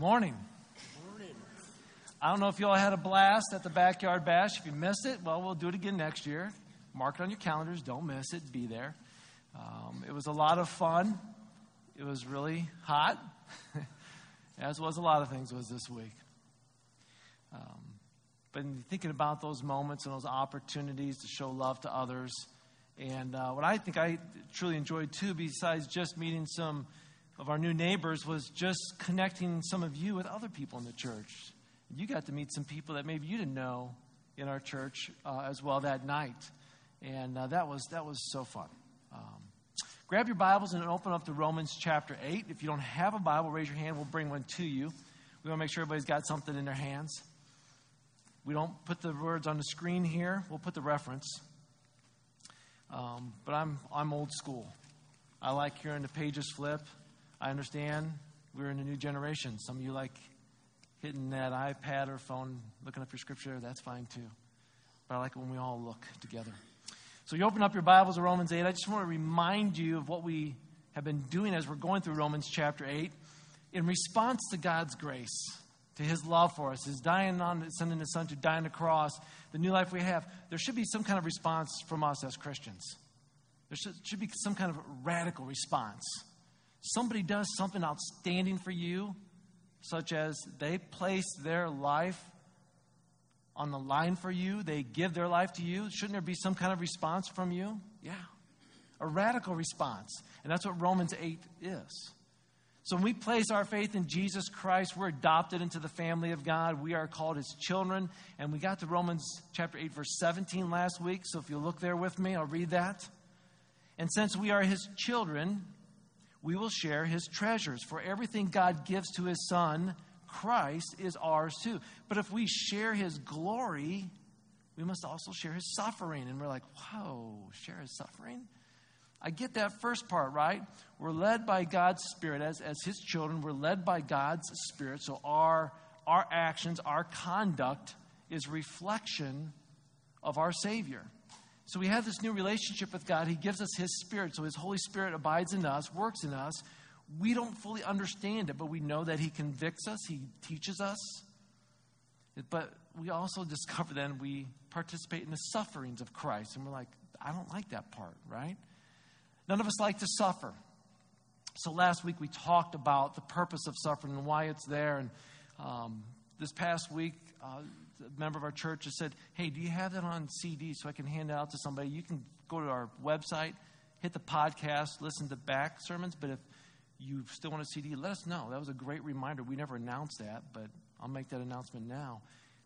morning. I don't know if you all had a blast at the backyard bash. If you missed it, well, we'll do it again next year. Mark it on your calendars. Don't miss it. Be there. Um, it was a lot of fun. It was really hot, as was a lot of things was this week. Um, but thinking about those moments and those opportunities to show love to others, and uh, what I think I truly enjoyed too, besides just meeting some of our new neighbors, was just connecting some of you with other people in the church. You got to meet some people that maybe you didn't know in our church uh, as well that night, and uh, that was that was so fun. Um, grab your Bibles and open up to Romans chapter eight. If you don't have a Bible, raise your hand. We'll bring one to you. We want to make sure everybody's got something in their hands. We don't put the words on the screen here. We'll put the reference. Um, but I'm, I'm old school. I like hearing the pages flip. I understand we're in a new generation. Some of you like hitting that iPad or phone, looking up your scripture. That's fine too. But I like it when we all look together. So you open up your Bibles to Romans 8. I just want to remind you of what we have been doing as we're going through Romans chapter 8 in response to God's grace to his love for us, his dying on, sending his son to die on the cross, the new life we have, there should be some kind of response from us as Christians. There should, should be some kind of radical response. Somebody does something outstanding for you, such as they place their life on the line for you, they give their life to you. Shouldn't there be some kind of response from you? Yeah. A radical response. And that's what Romans 8 is. So when we place our faith in Jesus Christ, we're adopted into the family of God. We are called his children. And we got to Romans chapter 8, verse 17 last week. So if you look there with me, I'll read that. And since we are his children, we will share his treasures. For everything God gives to his son, Christ, is ours too. But if we share his glory, we must also share his suffering. And we're like, whoa, share his suffering? I get that first part, right? We're led by God's Spirit. As, as His children, we're led by God's Spirit. So our, our actions, our conduct is reflection of our Savior. So we have this new relationship with God. He gives us His Spirit. So His Holy Spirit abides in us, works in us. We don't fully understand it, but we know that He convicts us, He teaches us. But we also discover then we participate in the sufferings of Christ. And we're like, I don't like that part, right? None of us like to suffer. So last week we talked about the purpose of suffering and why it's there. And um, this past week, uh, member of our church has said, Hey, do you have that on CD so I can hand it out to somebody? You can go to our website, hit the podcast, listen to back sermons. But if you still want a CD, let us know. That was a great reminder. We never announced that, but I'll make that announcement now.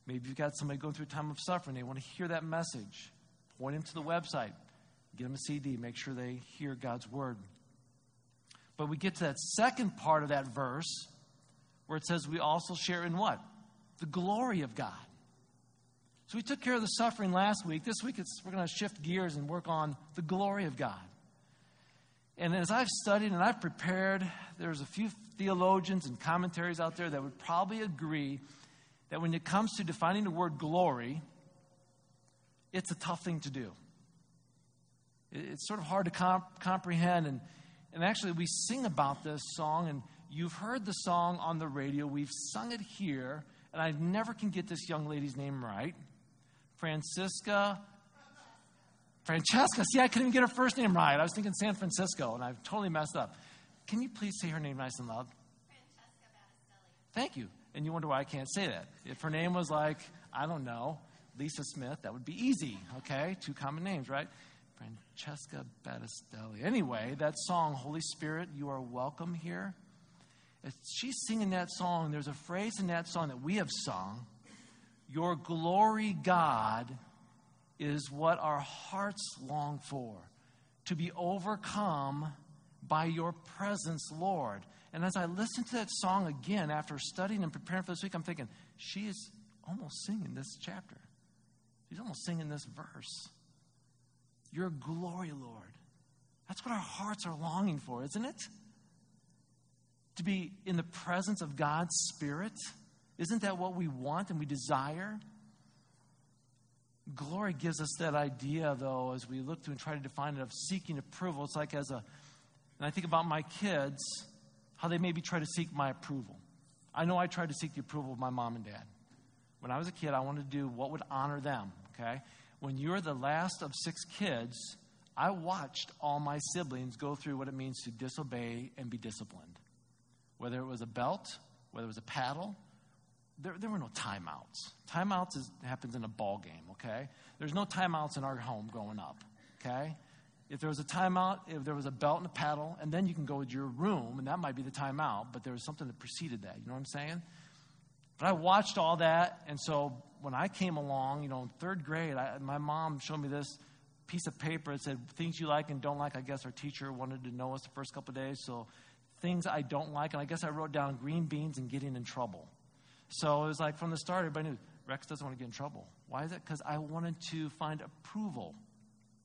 Maybe you've got somebody going through a time of suffering, they want to hear that message. Point them to the website. Get them a CD, make sure they hear God's word. But we get to that second part of that verse where it says we also share in what? The glory of God. So we took care of the suffering last week. This week we're going to shift gears and work on the glory of God. And as I've studied and I've prepared, there's a few theologians and commentaries out there that would probably agree that when it comes to defining the word glory, it's a tough thing to do. It's sort of hard to comp- comprehend. And, and actually, we sing about this song, and you've heard the song on the radio. We've sung it here, and I never can get this young lady's name right. Francisca. Francesca. See, I couldn't even get her first name right. I was thinking San Francisco, and I've totally messed up. Can you please say her name nice and loud? Francesca Battistelli. Thank you. And you wonder why I can't say that. If her name was like, I don't know, Lisa Smith, that would be easy, okay? Two common names, right? Francesca Battistelli. Anyway, that song, Holy Spirit, you are welcome here. She's singing that song, there's a phrase in that song that we have sung Your glory, God, is what our hearts long for, to be overcome by your presence, Lord. And as I listen to that song again after studying and preparing for this week, I'm thinking, she is almost singing this chapter. She's almost singing this verse. Your glory, Lord. That's what our hearts are longing for, isn't it? To be in the presence of God's Spirit. Isn't that what we want and we desire? Glory gives us that idea, though, as we look to and try to define it, of seeking approval. It's like as a, and I think about my kids, how they maybe try to seek my approval. I know I tried to seek the approval of my mom and dad. When I was a kid, I wanted to do what would honor them, okay? When you're the last of six kids, I watched all my siblings go through what it means to disobey and be disciplined. Whether it was a belt, whether it was a paddle, there, there were no timeouts. Timeouts is, happens in a ball game, okay? There's no timeouts in our home growing up, okay? If there was a timeout, if there was a belt and a paddle, and then you can go to your room, and that might be the timeout, but there was something that preceded that. You know what I'm saying? But I watched all that, and so when I came along, you know, in third grade, I, my mom showed me this piece of paper that said things you like and don't like. I guess our teacher wanted to know us the first couple days, so things I don't like, and I guess I wrote down green beans and getting in trouble. So it was like from the start, everybody knew Rex doesn't want to get in trouble. Why is that? Because I wanted to find approval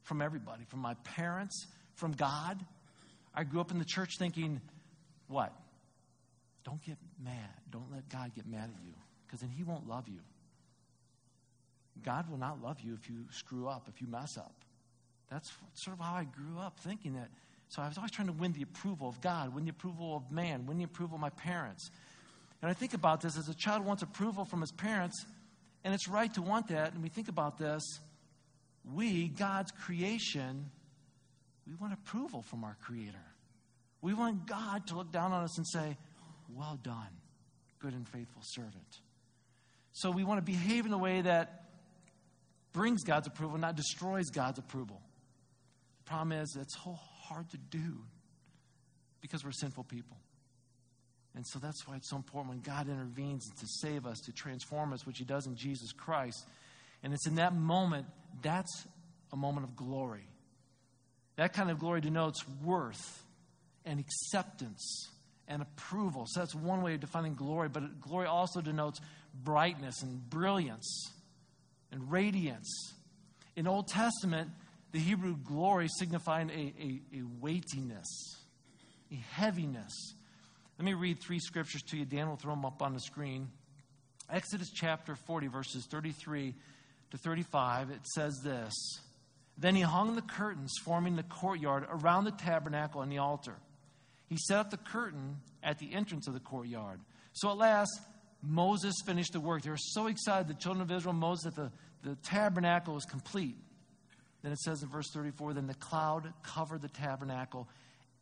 from everybody, from my parents, from God. I grew up in the church thinking, what? Don't get mad. Don't let God get mad at you, because then He won't love you. God will not love you if you screw up, if you mess up. That's sort of how I grew up thinking that. So I was always trying to win the approval of God, win the approval of man, win the approval of my parents. And I think about this as a child wants approval from his parents, and it's right to want that. And we think about this. We, God's creation, we want approval from our Creator. We want God to look down on us and say, Well done, good and faithful servant. So we want to behave in a way that brings God's approval, not destroys God's approval. The problem is, it's so hard to do because we're sinful people. And so that's why it's so important when God intervenes to save us, to transform us, which He does in Jesus Christ. And it's in that moment, that's a moment of glory. That kind of glory denotes worth and acceptance and approval. So that's one way of defining glory, but glory also denotes brightness and brilliance and radiance. In Old Testament, the Hebrew glory signifying a, a, a weightiness, a heaviness. Let me read three scriptures to you. Dan will throw them up on the screen. Exodus chapter 40, verses 33 to 35, it says this Then he hung the curtains forming the courtyard around the tabernacle and the altar. He set up the curtain at the entrance of the courtyard. So at last, Moses finished the work. They were so excited, the children of Israel, Moses, that the, the tabernacle was complete. Then it says in verse 34 Then the cloud covered the tabernacle,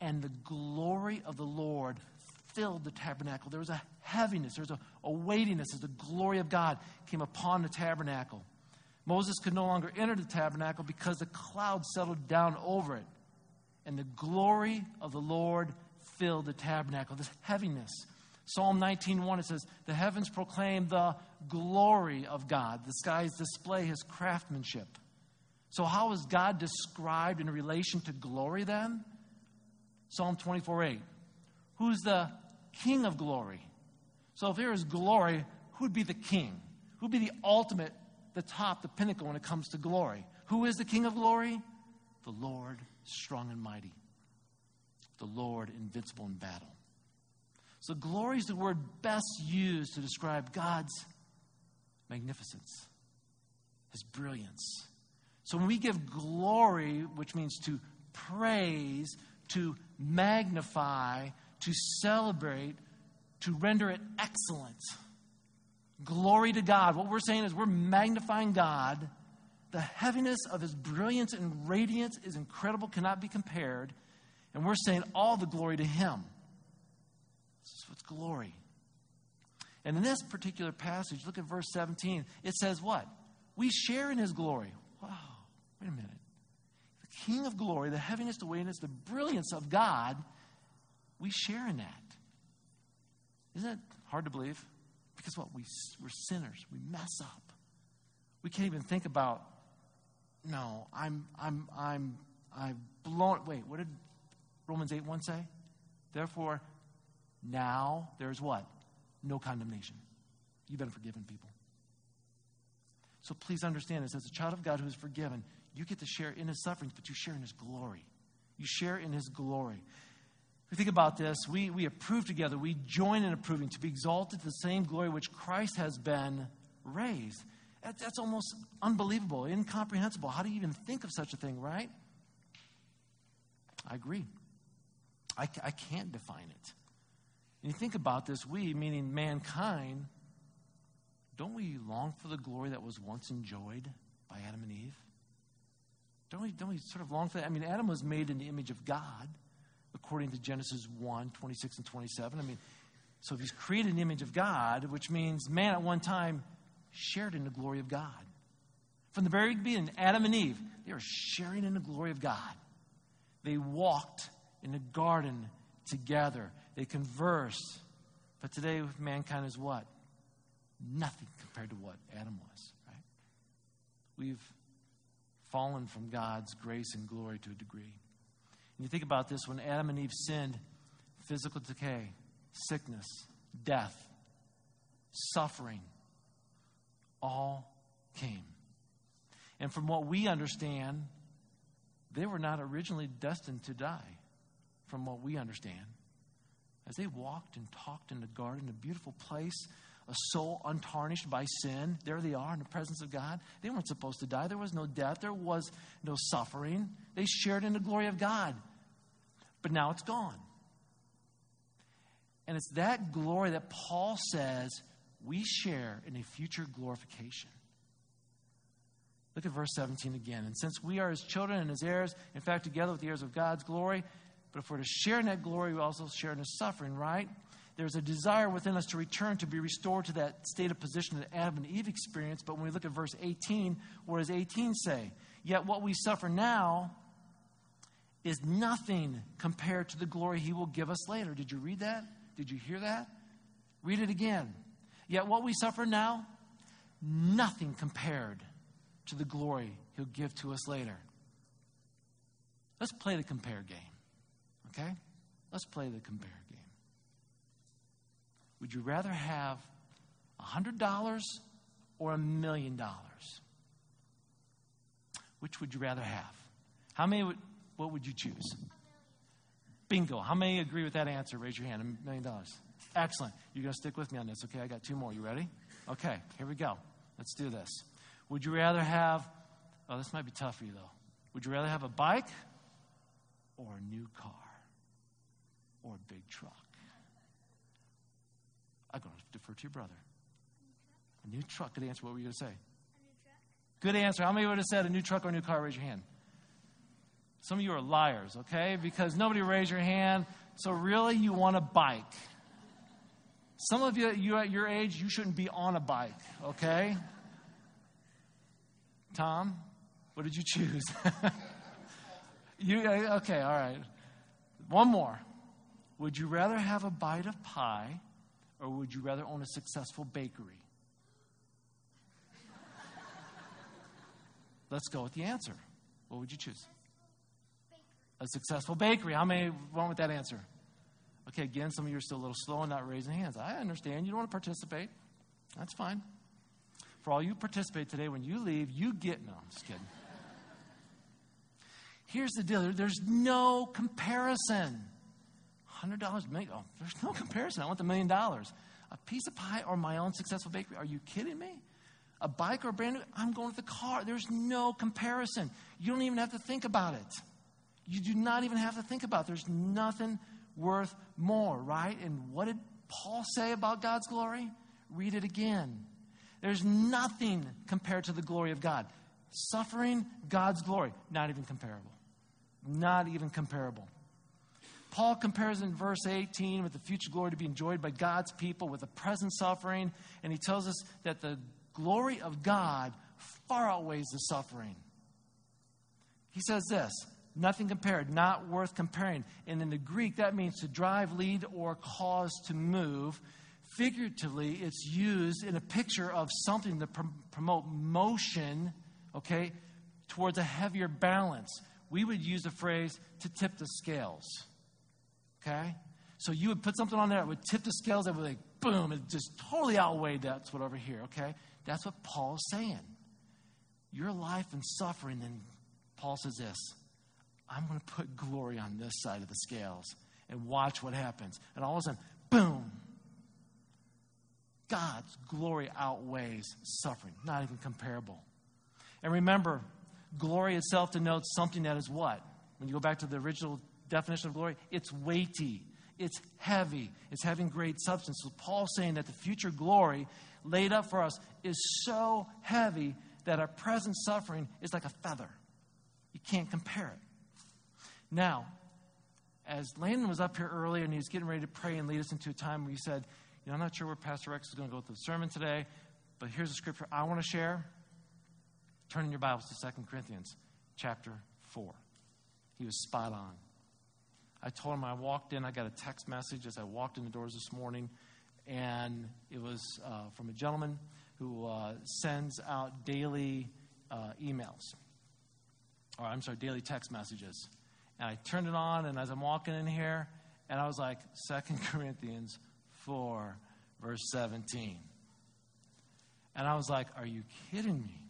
and the glory of the Lord filled the tabernacle. There was a heaviness, there was a, a weightiness as the glory of God came upon the tabernacle. Moses could no longer enter the tabernacle because the cloud settled down over it. And the glory of the Lord filled the tabernacle. This heaviness. Psalm 19:1 it says, "The heavens proclaim the glory of God. The skies display his craftsmanship." So how is God described in relation to glory then? Psalm 24:8. Who's the king of glory? So if there is glory, who'd be the king? Who'd be the ultimate, the top, the pinnacle when it comes to glory? Who is the king of glory? The Lord strong and mighty. The Lord invincible in battle. So, glory is the word best used to describe God's magnificence, His brilliance. So, when we give glory, which means to praise, to magnify, to celebrate, to render it excellent, glory to God, what we're saying is we're magnifying God. The heaviness of His brilliance and radiance is incredible, cannot be compared. And we're saying all the glory to Him This is what's glory. And in this particular passage, look at verse 17. It says what? We share in his glory. Wow, wait a minute. The King of glory, the heaviness, the weightiness, the brilliance of God, we share in that. Isn't it hard to believe? Because what? We, we're sinners. We mess up. We can't even think about, no, I'm, I'm, I'm, I've blown, wait, what did Romans 8 1 say? Therefore, now there's what? No condemnation. You've been forgiven, people. So please understand this. As a child of God who is forgiven, you get to share in his sufferings, but you share in his glory. You share in his glory. You think about this, we, we approve together. We join in approving to be exalted to the same glory which Christ has been raised. That, that's almost unbelievable, incomprehensible. How do you even think of such a thing, right? I agree. I, I can't define it. And you think about this, we, meaning mankind, don't we long for the glory that was once enjoyed by Adam and Eve? Don't we, don't we sort of long for that? I mean, Adam was made in the image of God, according to Genesis 1 26 and 27. I mean, so he's created an image of God, which means man at one time shared in the glory of God. From the very beginning, Adam and Eve, they were sharing in the glory of God. They walked in the garden together, they conversed. But today, mankind is what? Nothing compared to what Adam was, right? We've fallen from God's grace and glory to a degree. You think about this when Adam and Eve sinned, physical decay, sickness, death, suffering, all came. And from what we understand, they were not originally destined to die, from what we understand. As they walked and talked in the garden, a beautiful place, a soul untarnished by sin, there they are in the presence of God. They weren't supposed to die. There was no death, there was no suffering. They shared in the glory of God. But now it's gone. And it's that glory that Paul says we share in a future glorification. Look at verse 17 again. And since we are his children and his heirs, in fact, together with the heirs of God's glory, but if we're to share in that glory, we also share in his suffering, right? There's a desire within us to return, to be restored to that state of position that Adam and Eve experienced. But when we look at verse 18, what does 18 say? Yet what we suffer now is nothing compared to the glory he will give us later. Did you read that? Did you hear that? Read it again. Yet what we suffer now, nothing compared to the glory he'll give to us later. Let's play the compare game. Okay? Let's play the compare game. Would you rather have $100 or a million dollars? Which would you rather have? How many would, what would you choose? Bingo. How many agree with that answer? Raise your hand. A million dollars. Excellent. You're going to stick with me on this, okay? I got two more. You ready? Okay, here we go. Let's do this. Would you rather have, oh, this might be tough for you though. Would you rather have a bike or a new car or a big truck? I'm going to defer to your brother. A new truck. Good answer. What were you going to say? Good answer. How many would have said a new truck or a new car? Raise your hand. Some of you are liars, okay? Because nobody raised your hand. So really, you want a bike. Some of you, you at your age, you shouldn't be on a bike, okay? Tom, what did you choose? you uh, okay? All right. One more. Would you rather have a bite of pie, or would you rather own a successful bakery? Let's go with the answer. What would you choose? A successful bakery. How many went with that answer? Okay, again, some of you are still a little slow and not raising hands. I understand. You don't want to participate. That's fine. For all you participate today, when you leave, you get. No, I'm just kidding. Here's the deal there's no comparison. $100 million. Oh, there's no comparison. I want the million dollars. A piece of pie or my own successful bakery. Are you kidding me? A bike or a brand new? I'm going with the car. There's no comparison. You don't even have to think about it. You do not even have to think about it. There's nothing worth more, right? And what did Paul say about God's glory? Read it again. There's nothing compared to the glory of God. Suffering, God's glory, not even comparable. Not even comparable. Paul compares in verse 18 with the future glory to be enjoyed by God's people with the present suffering, and he tells us that the glory of God far outweighs the suffering. He says this nothing compared, not worth comparing. And in the Greek, that means to drive, lead, or cause to move. Figuratively, it's used in a picture of something to pr- promote motion, okay, towards a heavier balance. We would use the phrase to tip the scales, okay? So you would put something on there that would tip the scales, that would like, boom, it just totally outweighed that's what over here, okay? That's what Paul's saying. Your life and suffering, then Paul says this I'm going to put glory on this side of the scales and watch what happens. And all of a sudden, boom. God's glory outweighs suffering, not even comparable. And remember, glory itself denotes something that is what? When you go back to the original definition of glory, it's weighty, It's heavy, it's having great substance. So Paul's saying that the future glory laid up for us is so heavy that our present suffering is like a feather. You can't compare it. Now, as Landon was up here earlier and he was getting ready to pray and lead us into a time where he said, You know, I'm not sure where Pastor Rex is going to go with the sermon today, but here's a scripture I want to share. Turn in your Bibles to 2 Corinthians chapter 4. He was spot on. I told him I walked in, I got a text message as I walked in the doors this morning, and it was uh, from a gentleman who uh, sends out daily uh, emails, or I'm sorry, daily text messages. And I turned it on, and as I'm walking in here, and I was like, Second Corinthians 4, verse 17. And I was like, Are you kidding me?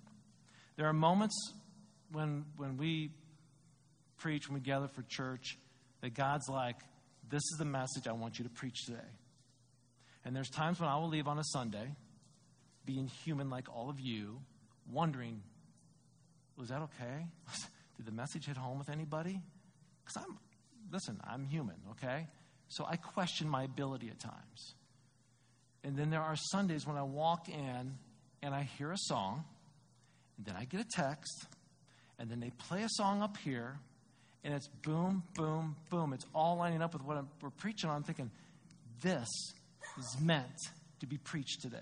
There are moments when, when we preach, when we gather for church, that God's like, This is the message I want you to preach today. And there's times when I will leave on a Sunday, being human like all of you, wondering, Was that okay? Did the message hit home with anybody? Because I'm, listen, I'm human, okay? So I question my ability at times. And then there are Sundays when I walk in and I hear a song, and then I get a text, and then they play a song up here, and it's boom, boom, boom. It's all lining up with what I'm, we're preaching on. I'm thinking, this is meant to be preached today.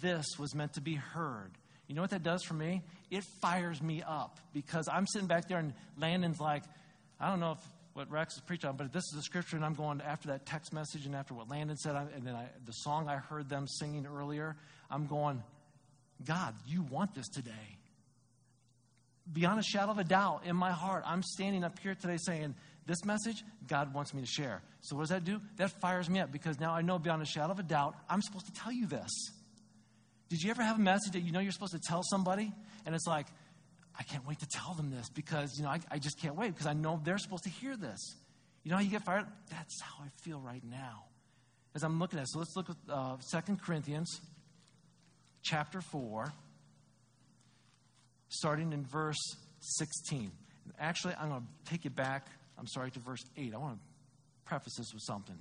This was meant to be heard. You know what that does for me? It fires me up because I'm sitting back there and Landon's like, I don't know if what Rex is preaching on, but this is the scripture, and I'm going after that text message and after what Landon said, and then I, the song I heard them singing earlier, I'm going, God, you want this today. Beyond a shadow of a doubt, in my heart, I'm standing up here today saying, This message, God wants me to share. So, what does that do? That fires me up because now I know beyond a shadow of a doubt, I'm supposed to tell you this. Did you ever have a message that you know you're supposed to tell somebody? And it's like, I can't wait to tell them this because, you know, I, I just can't wait because I know they're supposed to hear this. You know how you get fired? That's how I feel right now as I'm looking at it. So let's look at uh, 2 Corinthians chapter 4, starting in verse 16. Actually, I'm going to take you back, I'm sorry, to verse 8. I want to preface this with something.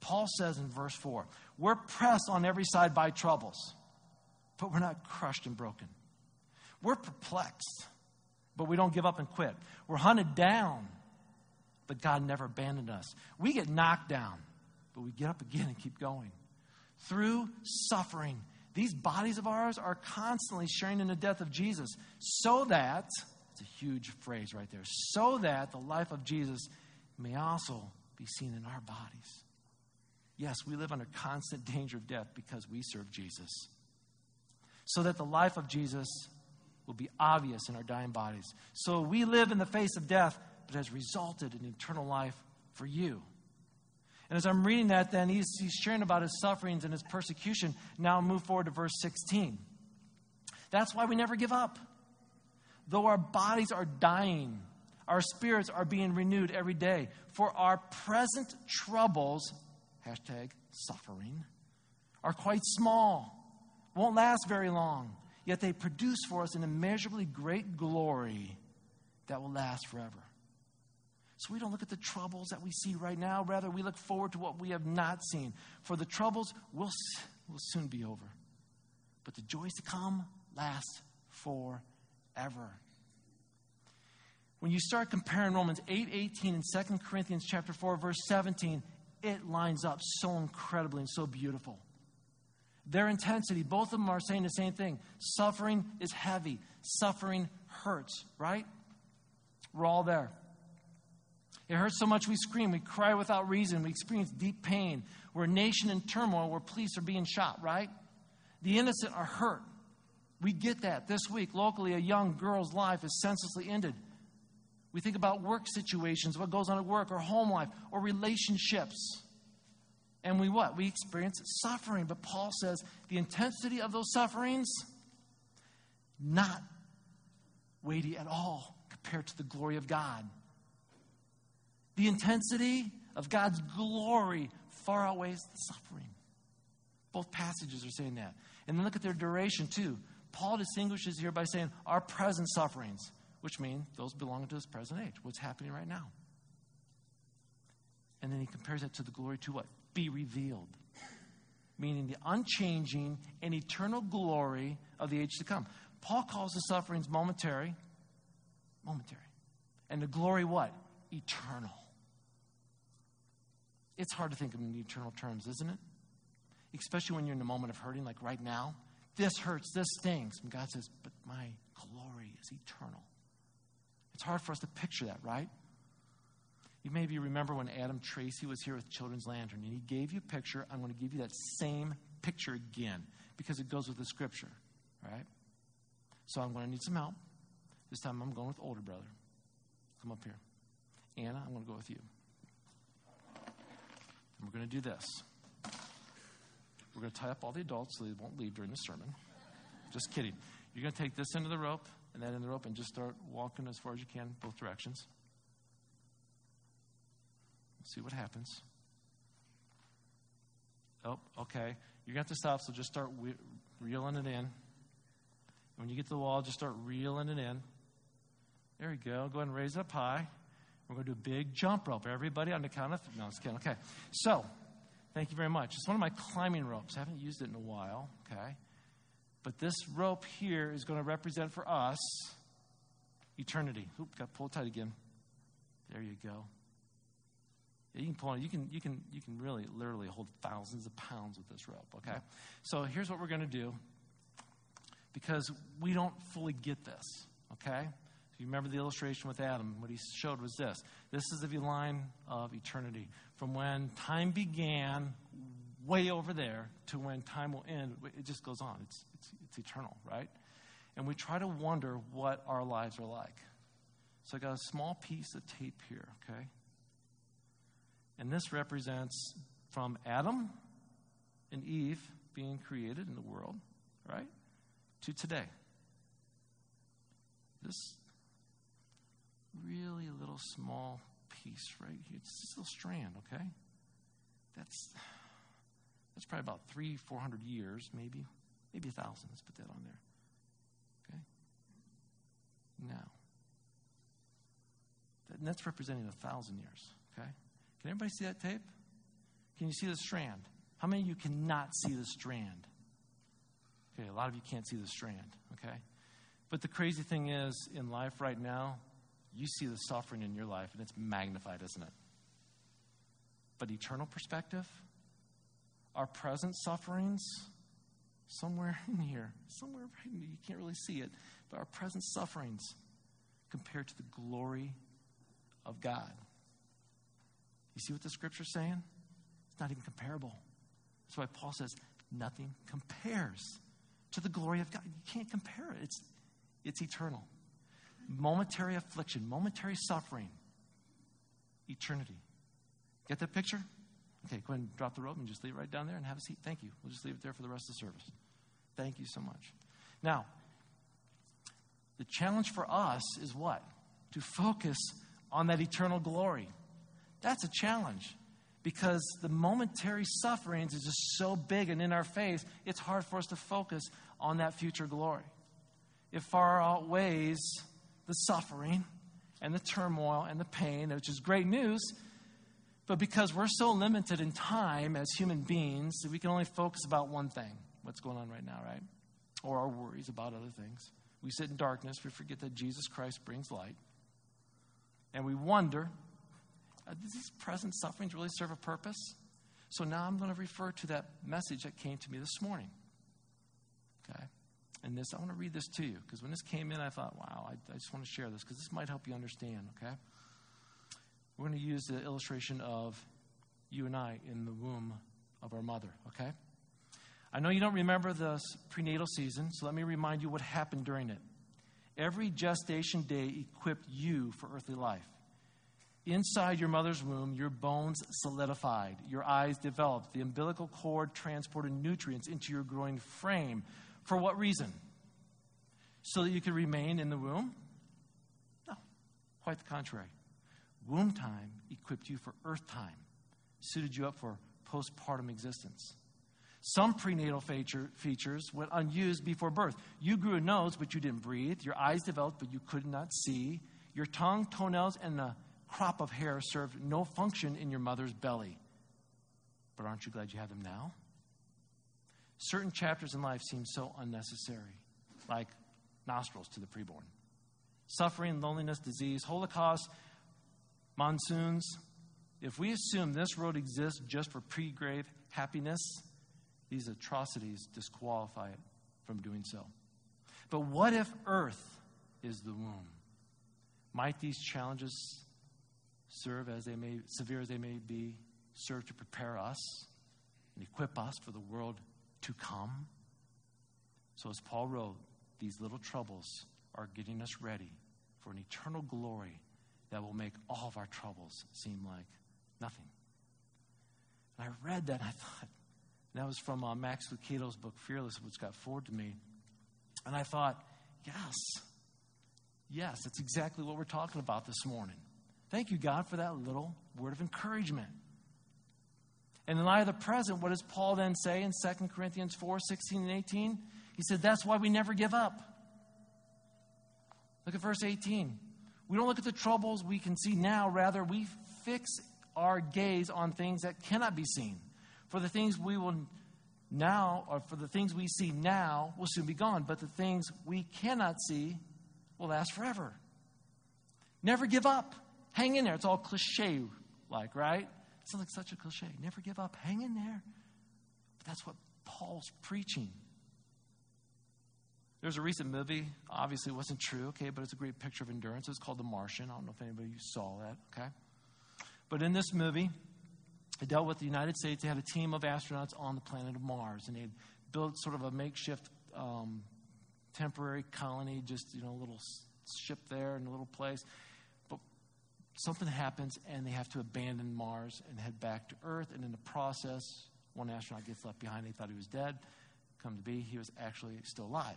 Paul says in verse 4 We're pressed on every side by troubles, but we're not crushed and broken. We're perplexed, but we don't give up and quit. We're hunted down, but God never abandoned us. We get knocked down, but we get up again and keep going. Through suffering, these bodies of ours are constantly sharing in the death of Jesus, so that, it's a huge phrase right there, so that the life of Jesus may also be seen in our bodies. Yes, we live under constant danger of death because we serve Jesus. So that the life of Jesus will be obvious in our dying bodies. So we live in the face of death, but has resulted in eternal life for you. And as I'm reading that, then he's, he's sharing about his sufferings and his persecution. Now move forward to verse 16. That's why we never give up. Though our bodies are dying, our spirits are being renewed every day. For our present troubles, hashtag suffering, are quite small, won't last very long yet they produce for us an immeasurably great glory that will last forever. So we don't look at the troubles that we see right now. Rather, we look forward to what we have not seen. For the troubles will, will soon be over. But the joys to come last forever. When you start comparing Romans 8 18 and 2 Corinthians chapter 4, verse 17, it lines up so incredibly and so beautiful their intensity, both of them are saying the same thing. Suffering is heavy, suffering hurts, right? We're all there. It hurts so much we scream, we cry without reason, we experience deep pain. We're a nation in turmoil where police are being shot, right? The innocent are hurt. We get that. This week, locally, a young girl's life is senselessly ended. We think about work situations, what goes on at work, or home life, or relationships. And we what? We experience suffering. But Paul says the intensity of those sufferings, not weighty at all compared to the glory of God. The intensity of God's glory far outweighs the suffering. Both passages are saying that. And then look at their duration too. Paul distinguishes here by saying our present sufferings, which mean those belong to this present age, what's happening right now. And then he compares that to the glory to what? Be revealed. Meaning the unchanging and eternal glory of the age to come. Paul calls the sufferings momentary, momentary. And the glory what? Eternal. It's hard to think of in eternal terms, isn't it? Especially when you're in a moment of hurting, like right now. This hurts, this stings. And God says, But my glory is eternal. It's hard for us to picture that, right? You maybe remember when Adam Tracy was here with Children's Lantern, and he gave you a picture. I'm going to give you that same picture again because it goes with the scripture, right? So I'm going to need some help. This time I'm going with older brother. Come up here. Anna, I'm going to go with you. And we're going to do this. We're going to tie up all the adults so they won't leave during the sermon. Just kidding. You're going to take this end of the rope and that end of the rope and just start walking as far as you can, both directions. See what happens. Oh, okay. You're going to have to stop, so just start we- reeling it in. When you get to the wall, just start reeling it in. There you go. Go ahead and raise it up high. We're going to do a big jump rope. Everybody on the count of no, it's kidding. Okay. So, thank you very much. It's one of my climbing ropes. I haven't used it in a while. Okay. But this rope here is going to represent for us eternity. Oop, got pulled tight again. There you go. You can pull it. You can, you can, you can really, literally hold thousands of pounds with this rope. Okay. So here's what we're going to do, because we don't fully get this. Okay. You remember the illustration with Adam? What he showed was this. This is the line of eternity. From when time began, way over there, to when time will end, it just goes on. It's, it's, it's eternal, right? And we try to wonder what our lives are like. So I got a small piece of tape here, okay? And this represents from Adam and Eve being created in the world, right, to today. This really little small piece right here, it's this little strand, okay? That's that's probably about three, four hundred years, maybe, maybe a thousand. Let's put that on there. Okay? Now, that, that's representing a thousand years, okay? Can everybody see that tape? Can you see the strand? How many of you cannot see the strand? Okay, a lot of you can't see the strand, okay? But the crazy thing is, in life right now, you see the suffering in your life and it's magnified, isn't it? But eternal perspective, our present sufferings, somewhere in here, somewhere right in here, you can't really see it, but our present sufferings compared to the glory of God. You see what the scripture's saying? It's not even comparable. That's why Paul says nothing compares to the glory of God. You can't compare it. It's, it's eternal. Momentary affliction, momentary suffering, eternity. Get that picture? Okay, go ahead and drop the rope and just leave it right down there and have a seat. Thank you. We'll just leave it there for the rest of the service. Thank you so much. Now, the challenge for us is what? To focus on that eternal glory. That's a challenge because the momentary sufferings is just so big and in our face, it's hard for us to focus on that future glory. It far outweighs the suffering and the turmoil and the pain, which is great news. But because we're so limited in time as human beings, we can only focus about one thing what's going on right now, right? Or our worries about other things. We sit in darkness, we forget that Jesus Christ brings light. And we wonder uh, does these present sufferings really serve a purpose? So now I'm going to refer to that message that came to me this morning. Okay? And this, I want to read this to you because when this came in, I thought, wow, I, I just want to share this because this might help you understand, okay? We're going to use the illustration of you and I in the womb of our mother, okay? I know you don't remember the prenatal season, so let me remind you what happened during it. Every gestation day equipped you for earthly life. Inside your mother's womb, your bones solidified, your eyes developed, the umbilical cord transported nutrients into your growing frame. For what reason? So that you could remain in the womb? No, quite the contrary. Womb time equipped you for earth time, suited you up for postpartum existence. Some prenatal feature, features went unused before birth. You grew a nose, but you didn't breathe. Your eyes developed, but you could not see. Your tongue, toenails, and the crop of hair served no function in your mother's belly. But aren't you glad you have them now? Certain chapters in life seem so unnecessary, like nostrils to the preborn. Suffering, loneliness, disease, Holocaust, monsoons. If we assume this road exists just for pre grave happiness, these atrocities disqualify it from doing so. But what if earth is the womb? Might these challenges serve as they may, severe as they may be, serve to prepare us and equip us for the world to come? So, as Paul wrote, these little troubles are getting us ready for an eternal glory that will make all of our troubles seem like nothing. And I read that and I thought, that was from uh, Max Lucado's book, Fearless, which got forwarded to me. And I thought, yes, yes, that's exactly what we're talking about this morning. Thank you, God, for that little word of encouragement. And in light of the present, what does Paul then say in 2 Corinthians 4 16 and 18? He said, That's why we never give up. Look at verse 18. We don't look at the troubles we can see now, rather, we fix our gaze on things that cannot be seen. For the things we will now, or for the things we see now, will soon be gone, but the things we cannot see will last forever. Never give up. Hang in there. It's all cliche like, right? It sounds like such a cliche. Never give up. Hang in there. But that's what Paul's preaching. There's a recent movie, obviously wasn't true, okay, but it's a great picture of endurance. It's called The Martian. I don't know if anybody saw that, okay? But in this movie, it dealt with the United States. They had a team of astronauts on the planet of Mars, and they built sort of a makeshift um, temporary colony, just, you know, a little ship there in a little place. Something happens, and they have to abandon Mars and head back to Earth, and in the process, one astronaut gets left behind. They thought he was dead. Come to be, he was actually still alive.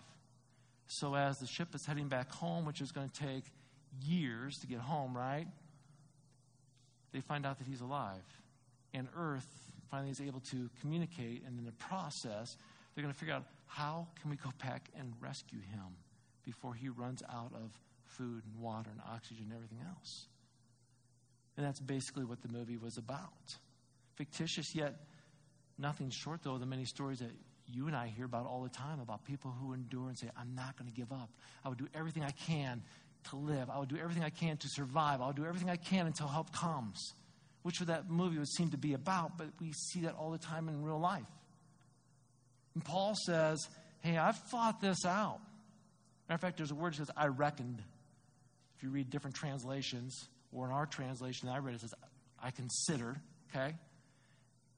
So, as the ship is heading back home, which is going to take years to get home, right? They find out that he's alive. And Earth finally is able to communicate, and in the process, they're going to figure out how can we go back and rescue him before he runs out of food and water and oxygen and everything else. And that's basically what the movie was about. Fictitious, yet nothing short, though, of the many stories that you and I hear about all the time about people who endure and say, I'm not going to give up. I would do everything I can to live. I would do everything I can to survive. I'll do everything I can until help comes, which that movie would seem to be about, but we see that all the time in real life. And Paul says, Hey, I've thought this out. Matter of fact, there's a word that says, I reckoned. If you read different translations, or in our translation I read, it says, I consider, okay?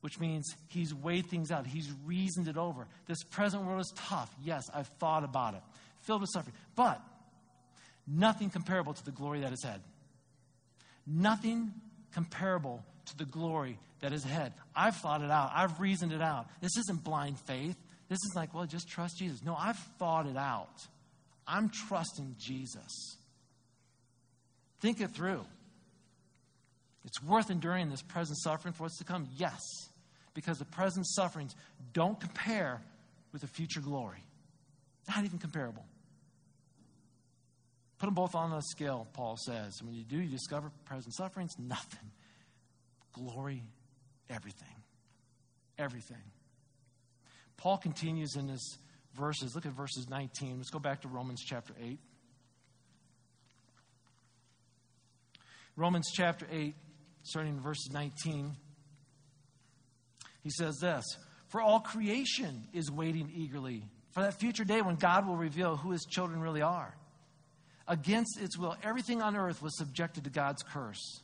which means he's weighed things out. He's reasoned it over. This present world is tough. Yes, I've thought about it, filled with suffering, but nothing comparable to the glory that is ahead. Nothing comparable to the glory that is ahead. I've thought it out, I've reasoned it out. This isn't blind faith. This is like, well, just trust Jesus. No, I've thought it out. I'm trusting Jesus. Think it through. It's worth enduring this present suffering for what's to come? Yes, because the present sufferings don't compare with the future glory. Not even comparable. Put them both on a scale, Paul says. And When you do, you discover present sufferings, nothing. Glory, everything. Everything. Paul continues in his verses. Look at verses 19. Let's go back to Romans chapter 8. Romans chapter 8 starting in verse 19. He says this For all creation is waiting eagerly for that future day when God will reveal who his children really are. Against its will, everything on earth was subjected to God's curse.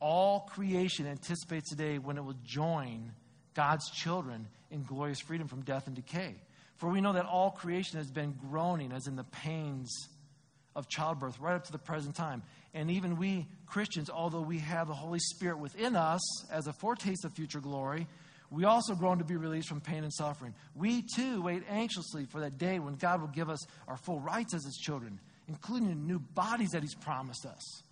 All creation anticipates the day when it will join God's children in glorious freedom from death and decay. For we know that all creation has been groaning as in the pains of childbirth right up to the present time. And even we Christians, although we have the Holy Spirit within us as a foretaste of future glory, we also groan to be released from pain and suffering. We too wait anxiously for that day when God will give us our full rights as His children, including the new bodies that He's promised us.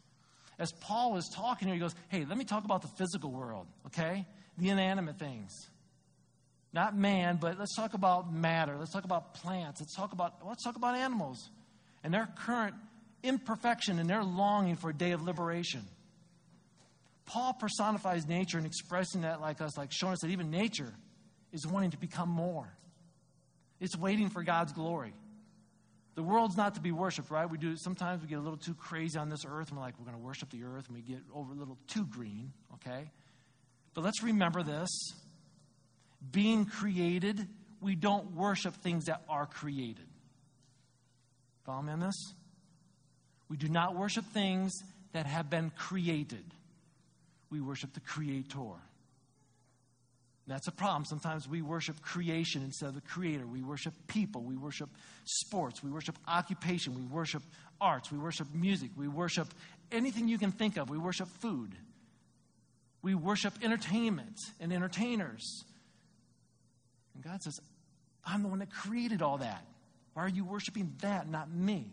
As Paul was talking here, he goes, Hey, let me talk about the physical world, okay? The inanimate things. Not man, but let's talk about matter. Let's talk about plants. Let's talk about let's talk about animals and their current imperfection and their longing for a day of liberation. Paul personifies nature and expressing that like us, like showing us that even nature is wanting to become more. It's waiting for God's glory. The world's not to be worshiped, right? We do sometimes we get a little too crazy on this earth and we're like, we're going to worship the earth and we get over a little too green, okay? But let's remember this. Being created, we don't worship things that are created. Follow me on this? We do not worship things that have been created. We worship the Creator. That's a problem. Sometimes we worship creation instead of the creator. We worship people. We worship sports. We worship occupation. We worship arts. We worship music. We worship anything you can think of. We worship food. We worship entertainment and entertainers. And God says, I'm the one that created all that. Why are you worshiping that, not me?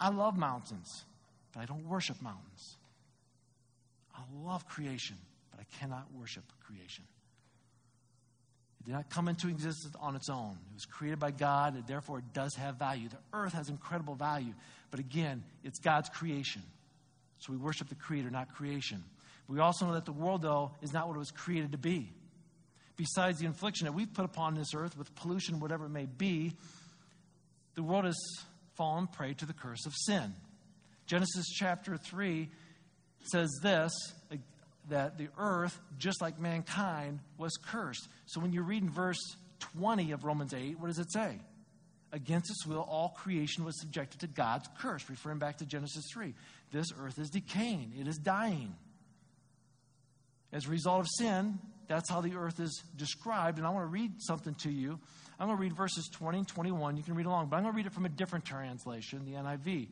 I love mountains, but I don't worship mountains. I love creation, but I cannot worship creation. It did not come into existence on its own. It was created by God, and therefore it does have value. The earth has incredible value, but again, it's God's creation. So we worship the Creator, not creation. We also know that the world, though, is not what it was created to be. Besides the infliction that we've put upon this earth with pollution, whatever it may be, the world has fallen prey to the curse of sin. Genesis chapter 3 says this that the earth, just like mankind, was cursed. So when you read in verse 20 of Romans 8, what does it say? Against its will, all creation was subjected to God's curse, referring back to Genesis 3. This earth is decaying, it is dying. As a result of sin, that's how the earth is described. And I want to read something to you. I'm going to read verses 20 and 21. You can read along, but I'm going to read it from a different translation, the NIV.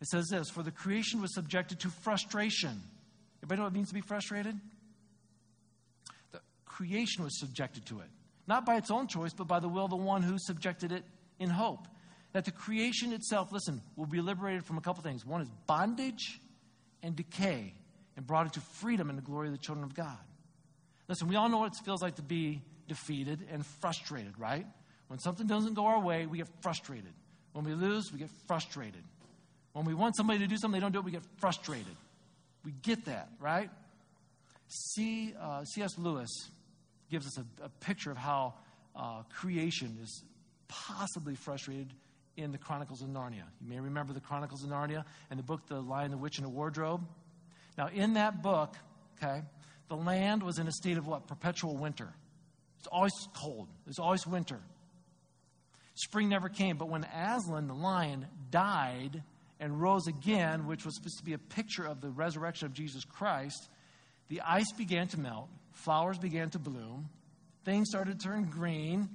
It says this For the creation was subjected to frustration Everybody know what it means to be frustrated? The creation was subjected to it. Not by its own choice, but by the will of the one who subjected it in hope. That the creation itself, listen, will be liberated from a couple things. One is bondage and decay, and brought into freedom and the glory of the children of God. Listen, we all know what it feels like to be defeated and frustrated, right? When something doesn't go our way, we get frustrated. When we lose, we get frustrated. When we want somebody to do something, they don't do it, we get frustrated. We get that, right? C, uh, C.S. Lewis gives us a, a picture of how uh, creation is possibly frustrated in the Chronicles of Narnia. You may remember the Chronicles of Narnia and the book The Lion, the Witch, and the Wardrobe. Now, in that book, okay, the land was in a state of what? Perpetual winter. It's always cold, it's always winter. Spring never came, but when Aslan, the lion, died, and rose again, which was supposed to be a picture of the resurrection of Jesus Christ, the ice began to melt, flowers began to bloom, things started to turn green,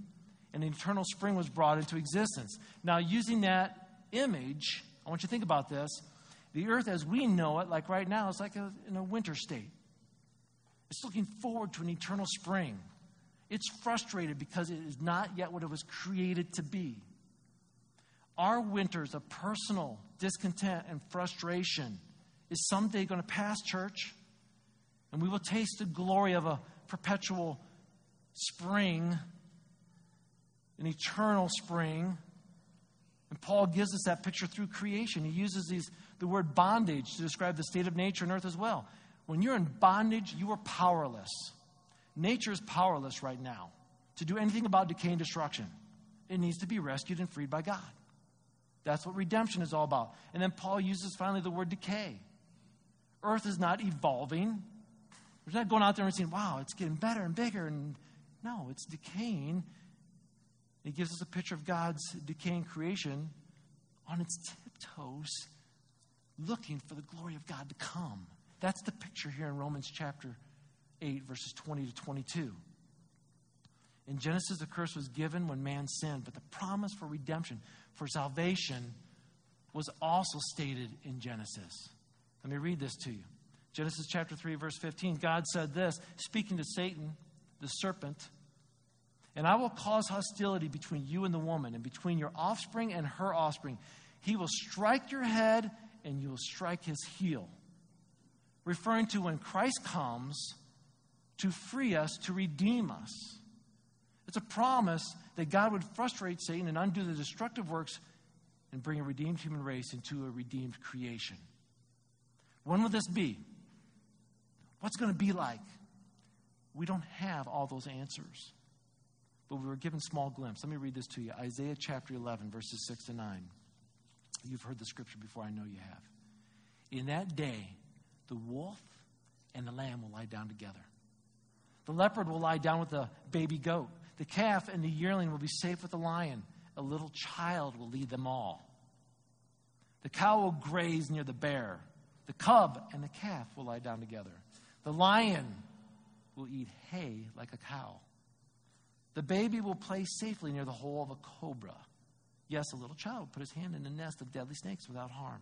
and an eternal spring was brought into existence. Now, using that image, I want you to think about this. The earth as we know it, like right now, is like a, in a winter state. It's looking forward to an eternal spring. It's frustrated because it is not yet what it was created to be. Our winters of personal discontent and frustration is someday going to pass, church, and we will taste the glory of a perpetual spring, an eternal spring. And Paul gives us that picture through creation. He uses these, the word bondage to describe the state of nature and earth as well. When you're in bondage, you are powerless. Nature is powerless right now to do anything about decay and destruction. It needs to be rescued and freed by God. That's what redemption is all about. And then Paul uses finally the word decay. Earth is not evolving. We're not going out there and saying, wow, it's getting better and bigger. And no, it's decaying. It gives us a picture of God's decaying creation on its tiptoes, looking for the glory of God to come. That's the picture here in Romans chapter 8, verses 20 to 22. In Genesis, the curse was given when man sinned, but the promise for redemption, for salvation, was also stated in Genesis. Let me read this to you. Genesis chapter 3, verse 15. God said this, speaking to Satan, the serpent, and I will cause hostility between you and the woman, and between your offspring and her offspring. He will strike your head, and you will strike his heel. Referring to when Christ comes to free us, to redeem us. It's a promise that God would frustrate Satan and undo the destructive works and bring a redeemed human race into a redeemed creation. When will this be? What's going to be like? We don't have all those answers, but we were given small glimpses. Let me read this to you Isaiah chapter 11, verses 6 to 9. You've heard the scripture before, I know you have. In that day, the wolf and the lamb will lie down together. The leopard will lie down with the baby goat. The calf and the yearling will be safe with the lion. A little child will lead them all. The cow will graze near the bear. The cub and the calf will lie down together. The lion will eat hay like a cow. The baby will play safely near the hole of a cobra. Yes, a little child will put his hand in a nest of deadly snakes without harm.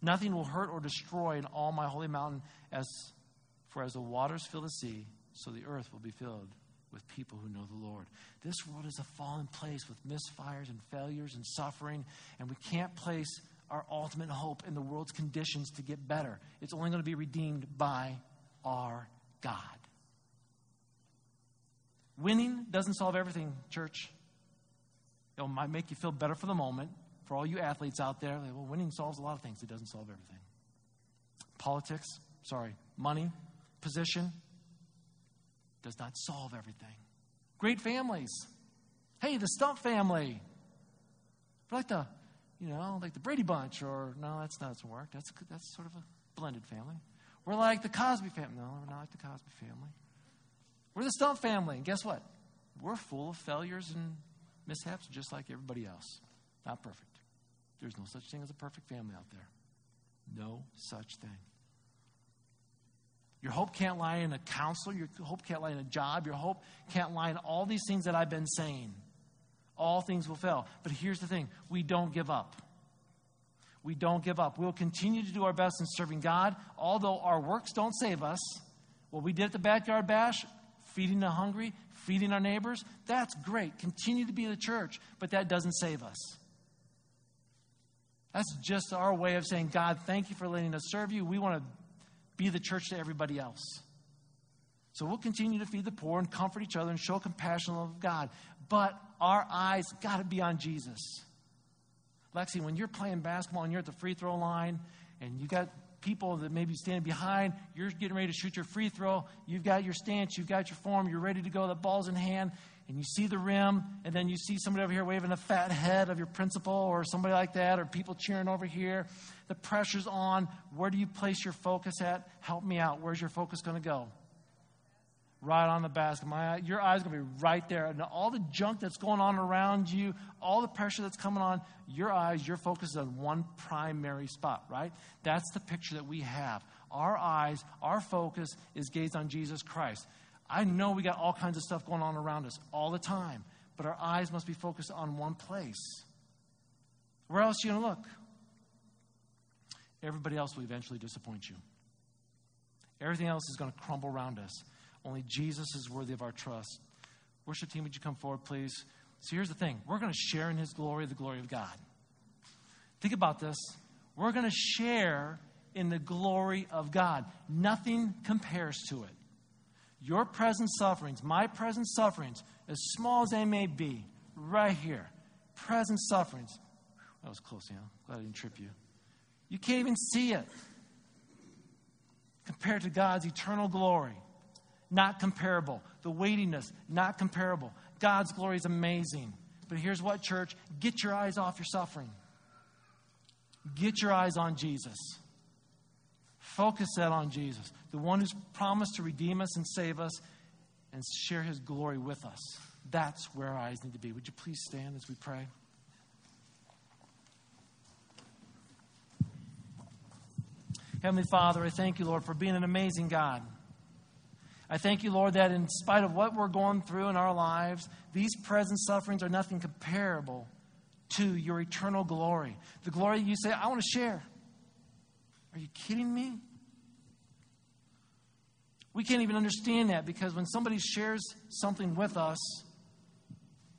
Nothing will hurt or destroy in all my holy mountain, as for as the waters fill the sea, so the earth will be filled with people who know the Lord. This world is a fallen place with misfires and failures and suffering, and we can't place our ultimate hope in the world's conditions to get better. It's only going to be redeemed by our God. Winning doesn't solve everything, church. It might make you feel better for the moment. For all you athletes out there, well, winning solves a lot of things. It doesn't solve everything. Politics, sorry, money, position, does not solve everything. Great families. Hey, the Stump family. We're like the, you know, like the Brady Bunch, or no, that's not doesn't work. That's that's sort of a blended family. We're like the Cosby family. No, we're not like the Cosby family. We're the Stump family, and guess what? We're full of failures and mishaps, just like everybody else. Not perfect. There's no such thing as a perfect family out there. No such thing. Your hope can't lie in a counselor. Your hope can't lie in a job. Your hope can't lie in all these things that I've been saying. All things will fail. But here's the thing we don't give up. We don't give up. We'll continue to do our best in serving God, although our works don't save us. What we did at the backyard bash, feeding the hungry, feeding our neighbors, that's great. Continue to be the church, but that doesn't save us. That's just our way of saying, God, thank you for letting us serve you. We want to be the church to everybody else. So we'll continue to feed the poor and comfort each other and show compassion love of God. But our eyes got to be on Jesus. Lexi, when you're playing basketball and you're at the free throw line and you got people that maybe standing behind, you're getting ready to shoot your free throw, you've got your stance, you've got your form, you're ready to go, the ball's in hand, and you see the rim, and then you see somebody over here waving a fat head of your principal or somebody like that, or people cheering over here. The pressure's on. Where do you place your focus at? Help me out. Where's your focus going to go? Right on the basket. My, your eyes going to be right there. And all the junk that's going on around you, all the pressure that's coming on, your eyes, your focus is on one primary spot, right? That's the picture that we have. Our eyes, our focus is gazed on Jesus Christ. I know we got all kinds of stuff going on around us all the time, but our eyes must be focused on one place. Where else are you going to look? Everybody else will eventually disappoint you. Everything else is going to crumble around us. Only Jesus is worthy of our trust. Worship team, would you come forward, please? So here's the thing we're going to share in His glory, the glory of God. Think about this. We're going to share in the glory of God. Nothing compares to it. Your present sufferings, my present sufferings, as small as they may be, right here, present sufferings. That was close, yeah. Glad I didn't trip you. You can't even see it compared to God's eternal glory. Not comparable. The weightiness, not comparable. God's glory is amazing. But here's what, church get your eyes off your suffering, get your eyes on Jesus. Focus that on Jesus, the one who's promised to redeem us and save us and share his glory with us. That's where our eyes need to be. Would you please stand as we pray? Heavenly Father, I thank you, Lord, for being an amazing God. I thank you, Lord, that in spite of what we're going through in our lives, these present sufferings are nothing comparable to your eternal glory. The glory you say, I want to share. Are you kidding me? We can't even understand that because when somebody shares something with us,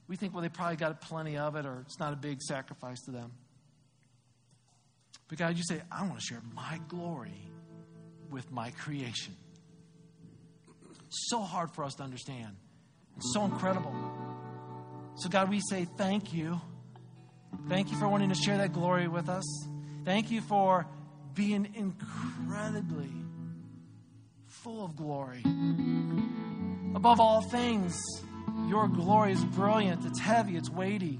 we think, well, they probably got plenty of it or it's not a big sacrifice to them. But God, you say, I want to share my glory with my creation. So hard for us to understand. It's so incredible. So, God, we say thank you. Thank you for wanting to share that glory with us. Thank you for being incredibly full of glory. Above all things, your glory is brilliant, it's heavy, it's weighty.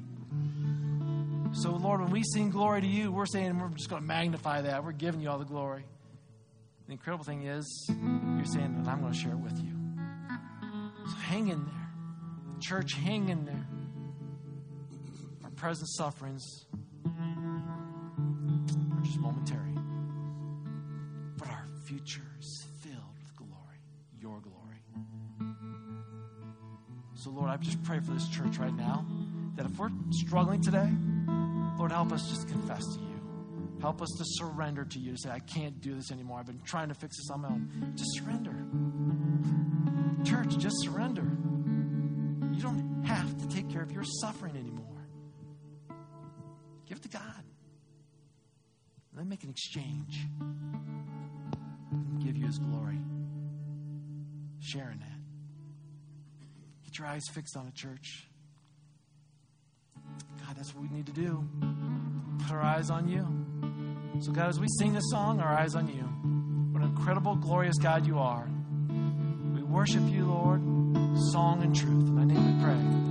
So, Lord, when we sing glory to you, we're saying we're just going to magnify that. We're giving you all the glory. The incredible thing is, you're saying that I'm going to share it with you. So hang in there. Church, hang in there. Our present sufferings are just momentary. But our future So, Lord, I just pray for this church right now that if we're struggling today, Lord, help us just confess to you. Help us to surrender to you, to say, I can't do this anymore. I've been trying to fix this on my own. Just surrender. Church, just surrender. You don't have to take care of your suffering anymore. Give it to God. Let him make an exchange. And give you his glory. Sharing that. Get your eyes fixed on a church. God, that's what we need to do. Put our eyes on you. So, God, as we sing this song, our eyes on you. What an incredible, glorious God you are. We worship you, Lord, song and truth. In thy name we pray.